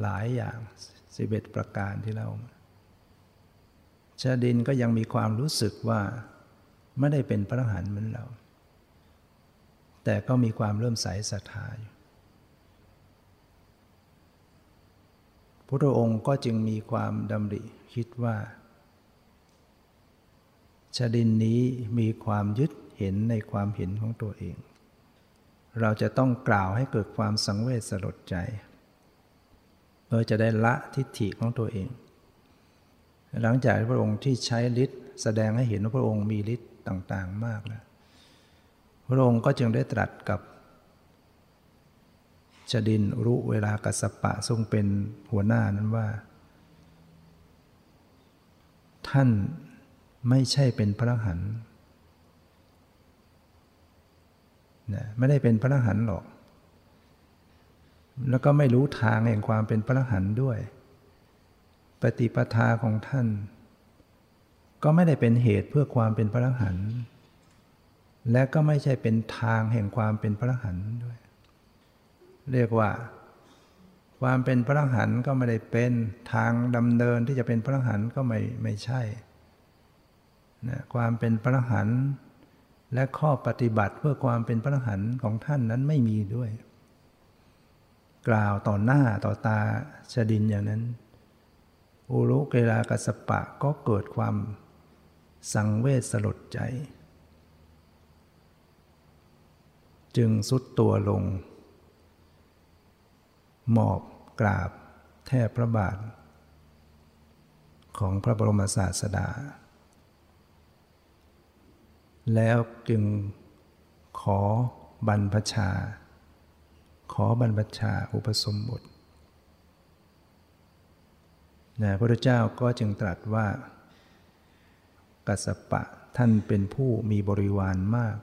หลายอย่างสิบเอ็ดประการที่เล่ามา ชาดินก็ยังมีความรู้สึกว่าไม่ได้เป็นพระหันเหมือนเรา แต่ก็มีความเริ่มใสศรัทธาอยู่พระองค์ก็จึงมีความดำริคิดว่าชาดินนี้มีความยึดเห็นในความเห็นของตัวเอง เราจะต้องกล่าวให้เกิดความสังเวชสลดใจเพื่อจะได้ละทิฏฐิของตัวเอง หลังจากพระองค์ที่ใช้ฤทธิ์แสดงให้เห็นว่าพระองค์มีฤทธิ์ต่างๆมากแล้ว พระองค์ก็จึงได้ตรัสกับชดินรู้เวลากัสปะทรงเป็นหัวหน้านั้นว่า ท่านไม่ใช่เป็นพระหันนะไม่ได้เป็นพระหันหรอก แล้วก็ไม่รู้ทางแห่งความเป็นพระหันด้วย ปฏิปทาของท่าน ก็ไม่ได้เป็นเหตุเพื่อความเป็นพระหันและก็ไม่ใช่เป็นทางแห่งความเป็นพระหันด้วย เรียกว่า ความเป็นพระหันก็ไม่ได้เป็นทางดำเนินที่จะเป็นพระหันก็ไม่ไม่ใช่นะความเป็นพระหันและข้อปฏิบัติเพื่อความเป็นพระหันของท่านนั้นไม่มีด้วย กล่าวต่อหน้าต่อตาชดินอย่างนั้น อุรุเกลากัสปะก็เกิดความสังเวชสลดใจ จึงสุดตัวลง หมอบกราบแทบพระบาท ของพระบรมศาสดา แล้วจึงขอบรรพชา ขอบรรพชาอุปสมบท นะพระพุทธเจ้าก็จึงตรัสว่า กัสปะท่านเป็นผู้มีบริวารมาก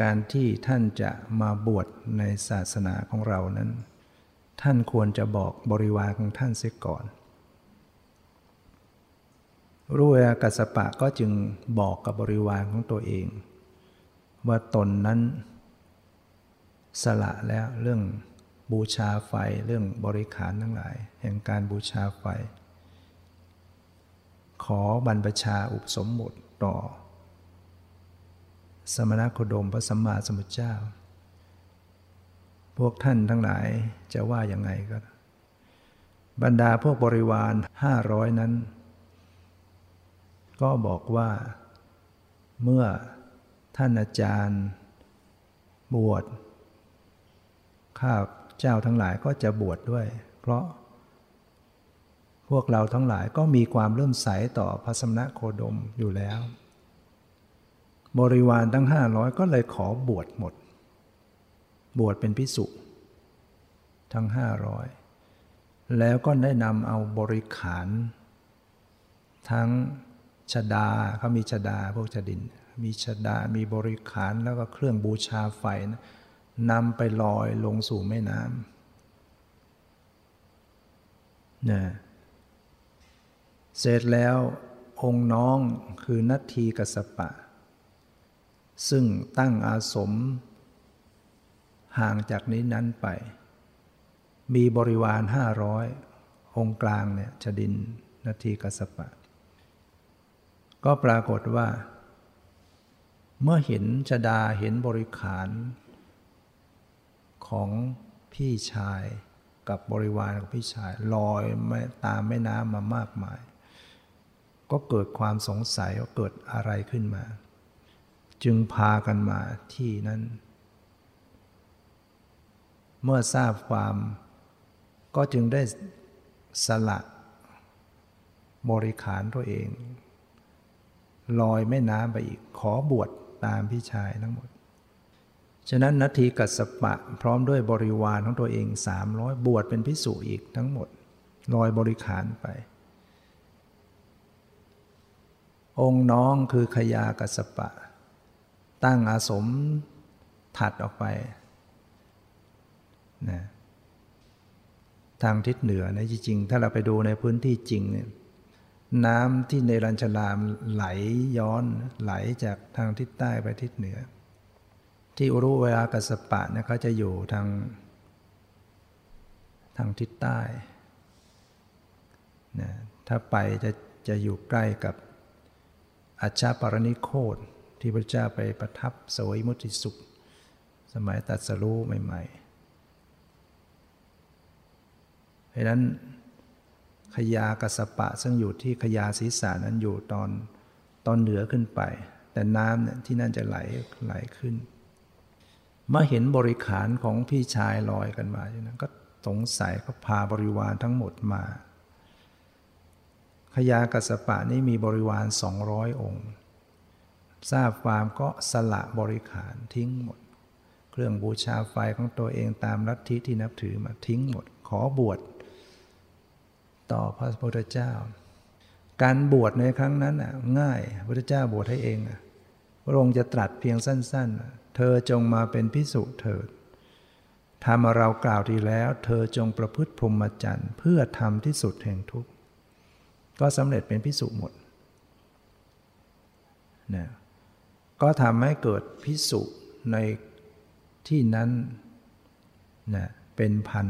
การที่ท่านจะมาบวชในศาสนาของเรานั้น ท่านควรจะบอกบริวารของท่านเสียก่อนรู้เวากัสปะก็จึงบอกกับบริวารของตัวเอง ว่าตนนั้นสละแล้วเรื่อง บูชาไฟเรื่องบริขารทั้งหลาย แห่งการบูชาไฟ ขอบรรพชาอุปสมบทต่อ สมณโคดมพระสัมมาสัมพุทธเจ้า พวกท่านทั้งหลายจะว่าอย่างไงก็ บรรดาพวกบริวารห้าร้อยนั้น ก็บอกว่าเมื่อท่านอาจารย์ บวชข้า เจ้าทั้งหลายก็จะบวชดด้วย เพราะ พวกเราทั้งหลายก็มีความเริ่มใสต่อพระสมณโคดมอยู่แล้ว บริวารทั้งห้าร้อยก็เลยขอบวชหมด บวชเป็นพิสุทั้งห้าร้อยแล้วก็ได้นำเอาบริขาร ทั้งชดาเขามีชดาพวกชดิน มีชดามีบริขารแล้วก็เครื่องบูชาไฟนะ นำไปลอยลงสู่แม่น้ำเนี่ยเสร็จแล้วองค์น้องคือนัตทีกสปะ ซึ่งตั้งอาสม ห่างจากนี้นั้นไป มีบริวารห้าร้อยองค์กลางเนี่ยชดินนาทีกสปะ ก็ปรากฏว่า เมื่อเห็นชดาเห็นบริขาร ของพี่ชายกับบริวารของพี่ชายลอยตามแม่น้ำมามากมาย ก็เกิดความสงสัยว่าเกิดอะไรขึ้นมา จึงพากันมาที่นั้น เมื่อทราบความก็จึงได้สละบริขารตัวเอง ลอยแม่น้ำไปอีกขอบวชตามพี่ชายทั้งหมด ฉะนั้นนาทีกัสปะพร้อมด้วยบริวารของตัวเองสามร้อยบวชเป็นพิสุอีกทั้งหมดลอยบริขารไป องค์น้องคือขยากัสปะ ตั้งอาสมถัดออกไปนะทางทิศเหนือนะจริงๆ ถ้าเราไปดูในพื้นที่จริงเนี่ยน้ำที่ในรัญชลามไหลย้อนไหลจากทางทิศใต้ไปทิศเหนือ ที่อุรุเวลากัสปะเนี่ยเขาจะอยู่ทางทางทิศใต้นะถ้าไปจะจะอยู่ใกล้กับอาชาปรณิโคตที่พระเจ้าไปประทับสวยมุติสุข สมัยตัดสรู้ใหม่ๆเพราะนั้นขยากัสปะซึ่งอยู่ที่ขยาศีรษะนั้นอยู่ตอนตอนเหนือขึ้นไป แต่น้ำเนี่ยที่นั่นจะไหลไหลขึ้น มื่อเห็นบริขารของพี่ชายลอยกันมาอย่างนั้นก็สงสัยก็พาบริวารทั้งหมดมาขยากัสปะนี้มีบริวารสองร้อยองค์ ทราบความก็สละบริขารทิ้งหมด เครื่องบูชาไฟของตัวเองตามลัทธิที่นับถือมาทิ้งหมด ขอบวชต่อพระพุทธเจ้า การบวชในครั้งนั้นง่ายพระพุทธเจ้าบวชให้เองพระองค์จะตรัสเพียงสั้น ๆ เธอจงมาเป็นพิสุเถิดทำเรากล่าวดีแล้ว เธอจงประพฤติพรหมจรรย์เพื่อทำที่สุดแห่งทุกข์ก็สำเร็จเป็นพิสุหมดนะก็ทำให้เกิดพิสุในที่นั้นนะเป็นพัน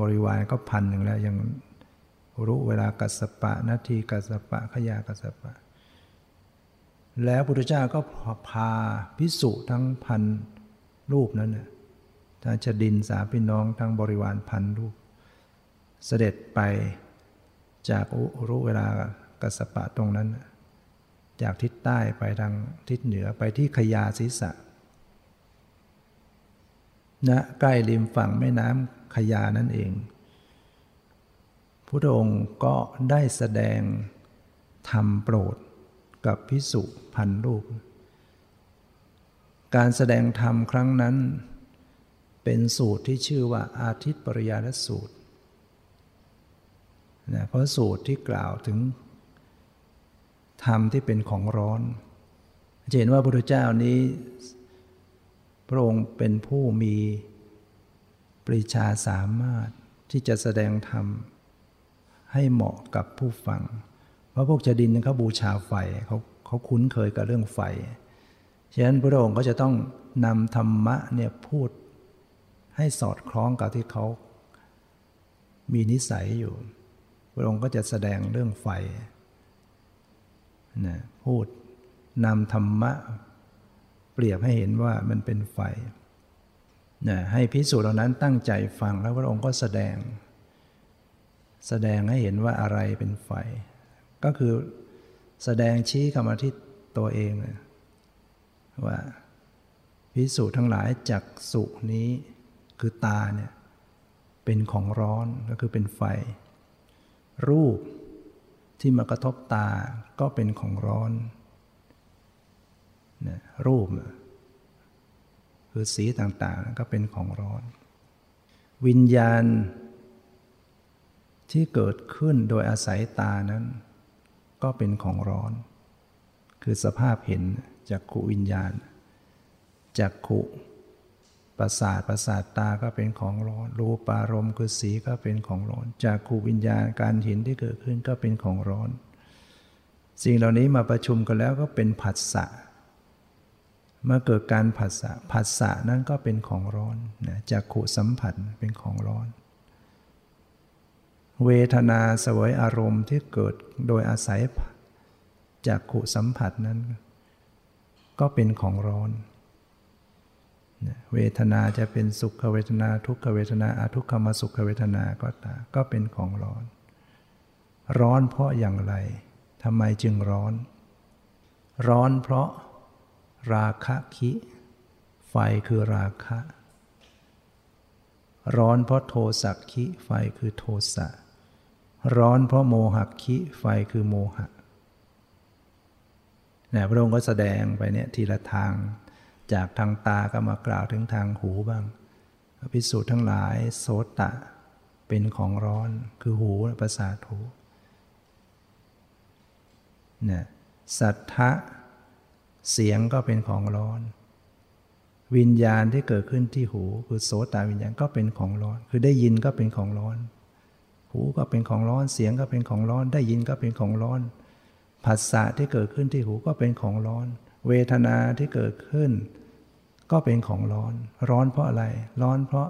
บริวารก็พันหนึ่งแล้วยังรู้เวลากัสปะนาทีกัสปะขยากัสปะ แล้วพุทธเจ้าก็พาพิสุทั้งพันรูปนั้นน่ยทางชดินสาพี่น้องทั้งบริวารพันรูป เสด็จไปจากอุรุเวลากัสปะตรงนั้น จากทิศใต้ไปทางทิศเหนือไปที่ขยาศีสะณนะใกล้ริมฝั่งแม่น้ำขยานั่นเองพระองค์ก็ได้แสดงธรรมโปรด กับพิสุพันรูปการแสดงธรรมครั้งนั้น เป็นสูตรที่ชื่อว่าอาทิตย์ปริยานสูตรนะเพราะสูตรที่กล่าวถึงธรรมที่เป็นของร้อนจะเห็นว่าพระพุทธเจ้านี้ พระองค์เป็นผู้มีปริชาสามารถที่จะแสดงธรรมให้เหมาะกับผู้ฟัง เพราะพวกจดินเขาบูชาไฟเขาเขาคุ้นเคยกับเรื่องไฟ ฉะนั้นพระองค์ก็จะต้องนำธรรมะเนี่ยพูดให้สอดคล้องกับที่เขามีนิสัยอยู่ พระองค์ก็จะแสดงเรื่องไฟนะพูดนำธรรมะ เปรียบให้เห็นว่ามันเป็นไฟนะให้พิสูจน์เหล่านั้นตั้งใจฟังแล้วพระองค์ก็แสดง แสดงให้เห็นว่าอะไรเป็นไฟ ก็คือแสดงชี้เข้ามาที่ตัวเองว่าพิสูจน์ทั้งหลายจากสุนี้คือตาเนี่ยเป็นของร้อนก็คือเป็นไฟ รูปที่มากระทบตาก็เป็นของร้อนนะรูป คือสีต่างๆก็เป็นของร้อน วิญญาณที่เกิดขึ้นโดยอาศัยตานั้น ก็เป็นของร้อน คือสภาพเห็นจากขุวิญญาณจากขุประสาทประสาทตาก็เป็นของร้อน รูปารมณ์คือสีก็เป็นของร้อน จากขูวิญญาณการเห็นที่เกิดขึ้นก็เป็นของร้อน สิ่งเหล่านี้มาประชุมกันแล้วก็เป็นผัสสะเมื่อเกิดการผัสสะผัสสะนั้นก็เป็นของร้อนนะจากขุสัมผัสเป็นของร้อน เวทนาสวยอารมณ์ที่เกิดโดยอาศัยจากขุสัมผัสนั้น ก็เป็นของร้อน เวทนาจะเป็นสุขเวทนาทุกขเวทนาอาทุกขมสุขเวทนาก็ตาก็เป็นของร้อน ร้อนเพราะอย่างไรทำไมจึงร้อน ร้อนเพราะราคะคิ ไฟคือราคะ ร้อนเพราะโทสักขิไฟคือโทสะ ร้อนเพราะโมหักขิไฟคือโมหะนี่พระองค์ก็แสดงไปเนี่ยทีละทางจากทางตาก็มากล่าวถึงทางหูบ้างพิสูจน์ทั้งหลายโสตะเป็นของร้อนคือหูประสาทหูนี่สัทธะเสียงก็เป็นของร้อน วิญญาณที่เกิดขึ้นที่หู คือโสตวิญญาณก็เป็นของร้อน คือได้ยินก็เป็นของร้อน หูก็เป็นของร้อนเสียงก็เป็นของร้อน ได้ยินก็เป็นของร้อนผัสสะที่เกิดขึ้นที่หูก็เป็นของร้อน เวทนาที่เกิดขึ้น ก็เป็นของร้อน ร้อนเพราะอะไร ร้อนเพราะ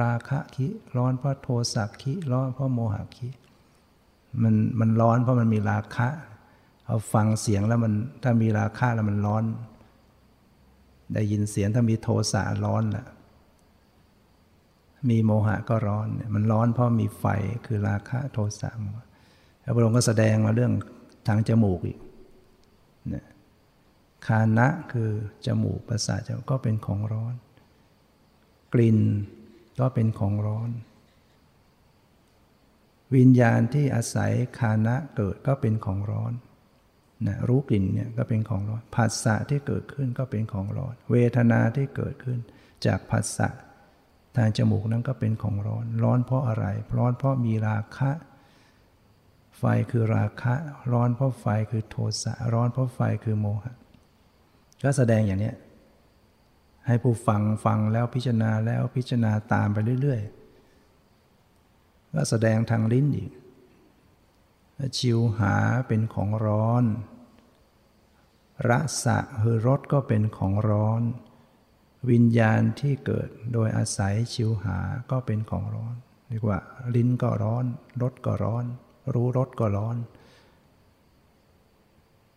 ราคะคิร้อนเพราะโทสะคิร้อนเพราะโมหะคิมันมันร้อนเพราะมันมีราคะ เอาฟังเสียงแล้วมันถ้ามีราคะแล้วมันร้อน ได้ยินเสียงถ้ามีโทสะร้อนแหละ มีโมหะก็ร้อน มันร้อนเพราะมีไฟคือราคะโทสะโมหะพระองค์ก็แสดงมาเรื่องทางจมูกอีกนะคานะคือจมูกประสาทจมูกก็เป็นของร้อน กลิ่นก็เป็นของร้อน วิญญาณที่อาศัยคานะเกิดก็เป็นของร้อนนะรู้กลิ่นเนี่ยก็เป็นของร้อนผัสสะที่เกิดขึ้นก็เป็นของร้อน เวทนาที่เกิดขึ้นจากผัสสะ ทางจมูกนั้นก็เป็นของร้อน ร้อนเพราะอะไร ร้อนเพราะมีราคะ ไฟคือราคะ ร้อนเพราะไฟคือโทสะ ร้อนเพราะไฟคือโมหะ ก็แสดงอย่างนี้ให้ผู้ฟังฟังแล้วพิจารณาแล้วพิจารณาตามไปเรื่อยๆก็แสดงทางลิ้นอีก ชิวหาเป็นของร้อน รสะคือรสก็เป็นของร้อน วิญญาณที่เกิดโดยอาศัยชิวหาก็เป็นของร้อนเรียกว่า ลิ้นก็ร้อนรสก็ร้อน รู้รสก็ร้อน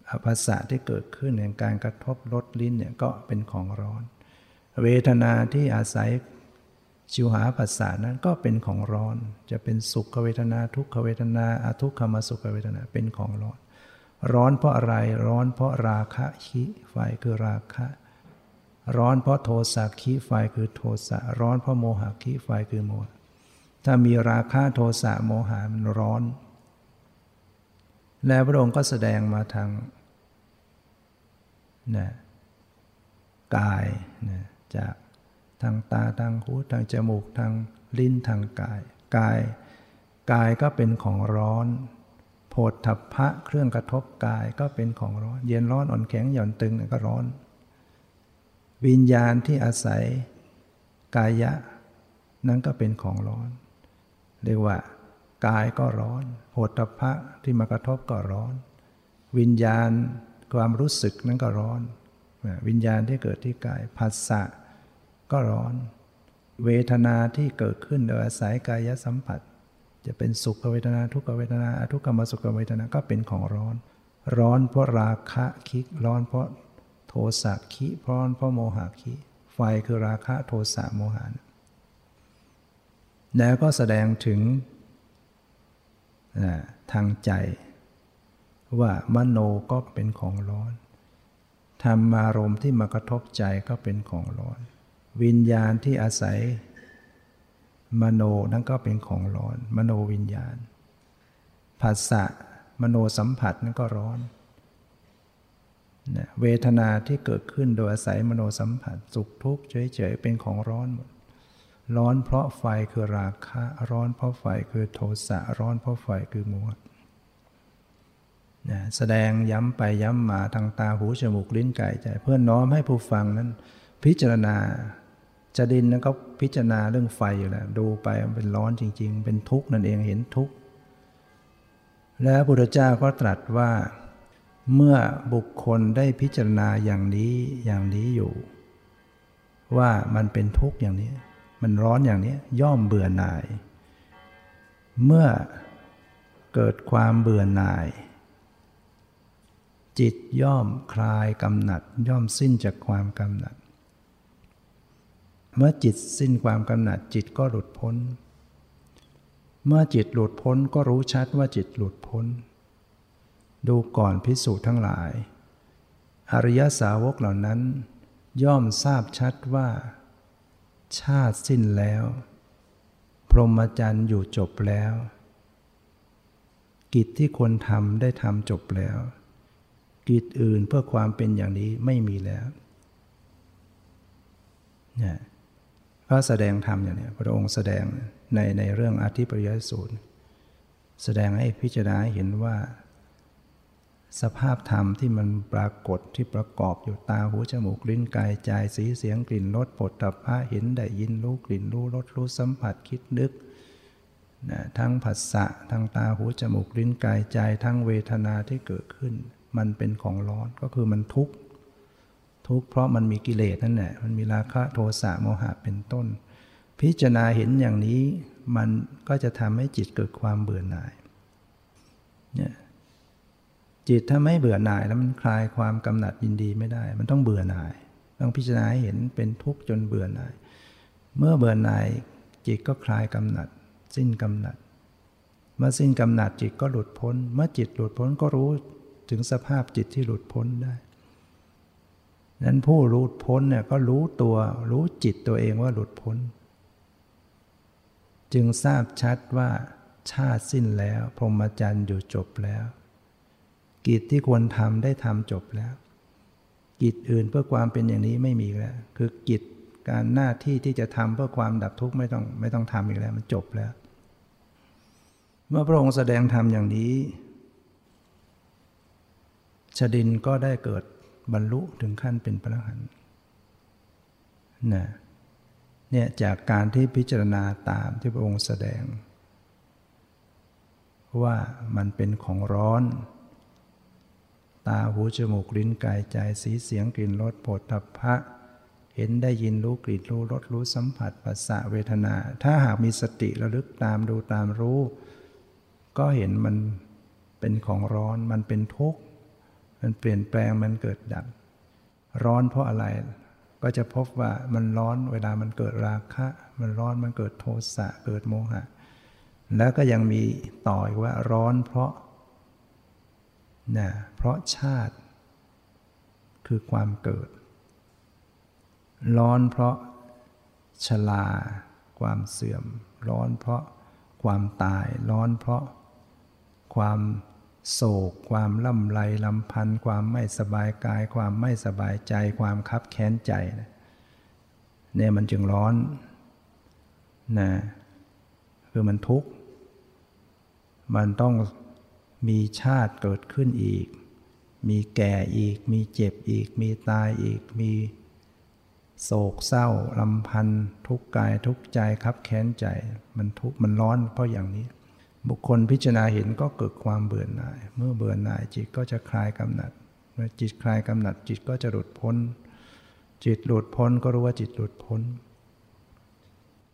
อภาษะที่เกิดขึ้นในการกระทบรสลิ้นเนี่ยก็เป็นของร้อน เวทนาที่อาศัยชิวหาภาษานั้นก็เป็นของร้อน จะเป็นสุขเวทนาทุกขเวทนาอาทุกขมสุขเวทนาเป็นของร้อน ร้อนเพราะอะไรร้อนเพราะราคะคิไฟคือราคะ ร้อนเพราะโทสะคิไฟคือโทสะร้อนเพราะโมหะคิไฟคือโมหะถ้ามีราคะโทสะโมหะมันร้อน แล้วพระองค์ก็แสดงมาทางนะกายนะจากทางตาทางหูทางจมูกทางลิ้นทางกาย กาย กายก็เป็นของร้อนโพธพะเครื่องกระทบกายก็เป็นของร้อน เย็นร้อนอ่อนแข็งหย่อนตึงก็ร้อน วิญญาณที่อาศัยกายะ นั้นก็เป็นของร้อน เรียกว่ากายก็ร้อนโผฏฐะที่มากระทบก็ร้อน วิญญาณความรู้สึกนั้นก็ร้อน วิญญาณที่เกิดที่กายภาษะก็ร้อน เวทนาที่เกิดขึ้นโดยอาศัยกายสัมผัส จะเป็นสุขเวทนาทุกขเวทนาอทุกขมสุขเวทนาก็เป็นของร้อน ร้อนเพราะราคะคิกร้อนเพราะ สะคิร้อนเพราะโมหะคิ ไฟคือราคะโทสะโมหะแล้วก็แสดงถึงทางใจ ว่ามโนก็เป็นของร้อนธรรมารมณ์ที่มากระทบใจก็เป็นของร้อน วิญญาณที่อาศัย มโนนั่นก็เป็นของร้อน มโนวิญญาณ ภาษะมโนสัมผัสนั่นก็ร้อน เวทนาที่เกิดขึ้นโดยอาศัยมโนสัมผัส สุขทุกข์เฉยๆเป็นของร้อนหมดร้อนเพราะไฟคือราคะร้อนเพราะไฟคือโทสะร้อนเพราะไฟคือโมหะนะแสดงย้ำไปย้ำมาทางตาหูจมูกลิ้นกายใจ เพื่อน้อมให้ผู้ฟังนั้น พิจารณาจะดินนั้นก็พิจารณาเรื่องไฟอยู่แล้วดูไปมันเป็นร้อนจริง ๆ เป็นทุกข์นั่นเองเห็นทุกข์แล้วพระพุทธเจ้าก็ตรัสว่า เมื่อบุคคลได้พิจารณาอย่างนี้อย่างนี้อยู่ ว่ามันเป็นทุกข์อย่างนี้ มันร้อนอย่างนี้ย่อมเบื่อหน่าย เมื่อเกิดความเบื่อหน่าย จิตย่อมคลายกำหนัด ย่อมสิ้นจากความกำหนัด เมื่อจิตสิ้นความกำหนัด จิตก็หลุดพ้น เมื่อจิตหลุดพ้นก็รู้ชัดว่าจิตหลุดพ้น ดูก่อนพิสูจน์ทั้งหลาย อริยสาวกเหล่านั้น ย่อมทราบชัดว่า ชาติสิ้นแล้ว พรหมจรรย์อยู่จบแล้ว กิจที่ควรทำได้ทำจบแล้ว กิจอื่นเพื่อความเป็นอย่างนี้ไม่มีแล้วเนี่ยก็แสดงธรรมอย่างนี้พระองค์แสดงในในเรื่องอธิปริยสูตร แสดงให้พิจารณาเห็นว่า สภาพธรรมที่มันปรากฏที่ประกอบอยู่ตาหูจมูกลิ้นกายใจสีเสียงกลิ่นรสปดตับพระเห็นได้ยินรู้กลิ่นรู้รสรู้สัมผัสคิดนึกนะทั้งผัสสะทั้งตาหูจมูกลิ้นกายใจทั้งเวทนาที่เกิดขึ้น มันเป็นของร้อนก็คือมันทุกข์ทุกข์เพราะมันมีกิเลสนั่นแหละมันมีราคะโทสะโมหะเป็นต้น พิจารณาเห็นอย่างนี้มันก็จะทำให้จิตเกิดความเบื่อหน่ายเนี่ย จิตถ้าไม่เบื่อหน่ายแล้วมันคลายความกำหนัดยินดีไม่ได้ มันต้องเบื่อหน่าย ต้องพิจารณาเห็นเป็นทุกข์จนเบื่อหน่าย เมื่อเบื่อหน่ายจิตก็คลายกำหนัด สิ้นกำหนัด เมื่อสิ้นกำหนัดจิตก็หลุดพ้น เมื่อจิตหลุดพ้นก็รู้ถึงสภาพจิตที่หลุดพ้นได้นั้นผู้รู้พ้นเนี่ยก็รู้ตัวรู้จิตตัวเองว่าหลุดพ้น จึงทราบชัดว่าชาติสิ้นแล้ว พรหมจรรย์อยู่จบแล้ว กิจที่ควรทำได้ทำจบแล้ว กิจอื่นเพื่อความเป็นอย่างนี้ไม่มีแล้ว คือกิจการหน้าที่ที่จะทำเพื่อความดับทุกข์ไม่ต้องไม่ต้องทำอีกแล้วมันจบแล้ว เมื่อพระองค์แสดงธรรมอย่างนี้ชดินก็ได้เกิดบรรลุถึงขั้นเป็นพระหันต์นะเนี่ยจากการที่พิจารณาตามที่พระองค์แสดง ว่ามันเป็นของร้อน ตาหูจมูกลิ้นกายใจสีเสียงกลิ่นรสโผฏฐัพพะ เห็นได้ยินรู้กลิ่นรู้รสรู้สัมผัสปัสสะเวทนา ถ้าหากมีสติระลึกตามดูตามรู้ ก็เห็นมันเป็นของร้อนมันเป็นทุกข์มันเปลี่ยนแปลงมันเกิดดับร้อนเพราะอะไรก็จะพบว่ามันร้อนเวลามันเกิดราคะ มันร้อนมันเกิดโทสะเกิดโมหะ แล้วก็ยังมีต่ออีกว่าร้อนเพราะ นะเพราะชาติ คือความเกิด ร้อนเพราะชลา ความเสื่อม ร้อนเพราะความตาย ร้อนเพราะความโศก ความล่ำไรลำพันธ์ความไม่สบายกาย ความไม่สบายใจ ความคับแค้นใจเนี่ยมันจึงร้อนนะคือมันทุกข์ มันต้อง มีชาติเกิดขึ้นอีก มีแก่อีก มีเจ็บอีก มีตายอีก มีโศกเศร้าลำพันธ์ทุกกายทุกใจคับแค้นใจ มันทุกมันร้อนเพราะอย่างนี้ บุคคลพิจารณาเห็นก็เกิดความเบื่อหน่าย เมื่อเบื่อหน่ายจิตก็จะคลายกำหนัด เมื่อจิตคลายกำหนัดจิตก็จะหลุดพ้น จิตหลุดพ้นก็รู้ว่าจิตหลุดพ้น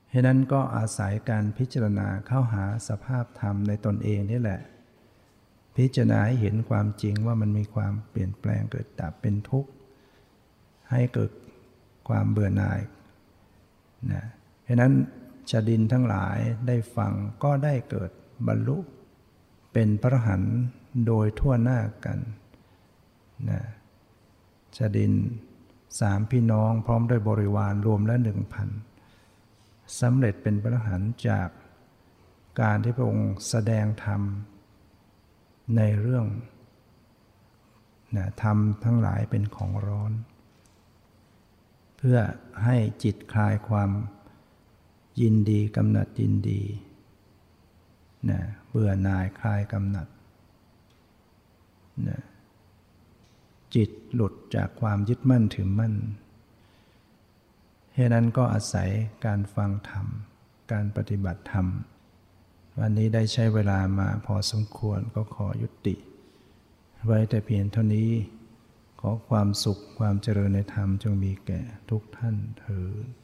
เหตุนั้นก็อาศัยการพิจารณาเข้าหาสภาพธรรมในตนเองนี่แหละ พิจารณาให้เห็นความจริงว่ามันมีความเปลี่ยนแปลงเกิดดับเป็นทุกข์ ให้เกิดความเบื่อหน่ายนะเพราะนั้นชดินทั้งหลายได้ฟังก็ได้เกิดบรรลุเป็นพระหันโดยทั่วหน้ากันนะชดินสามพี่น้องพร้อมด้วยบริวารรวมแล้วหนึ่งพันสำเร็จเป็นพระหันจากการที่พระองค์แสดงธรรม ในเรื่องนะธรรมทั้งหลายเป็นของร้อน เพื่อให้จิตคลายความยินดีกำหนัดยินดีนะเบื่อหน่ายคลายกำหนัดนะจิตหลุดจากความยึดมั่นถือมั่นเหตุนั้นก็อาศัยการฟังธรรม การปฏิบัติธรรม วันนี้ได้ใช้เวลามาพอสมควรก็ขอยุติ ไว้แต่เพียงเท่านี้ ขอความสุขความเจริญในธรรมจงมีแก่ทุกท่านเถิด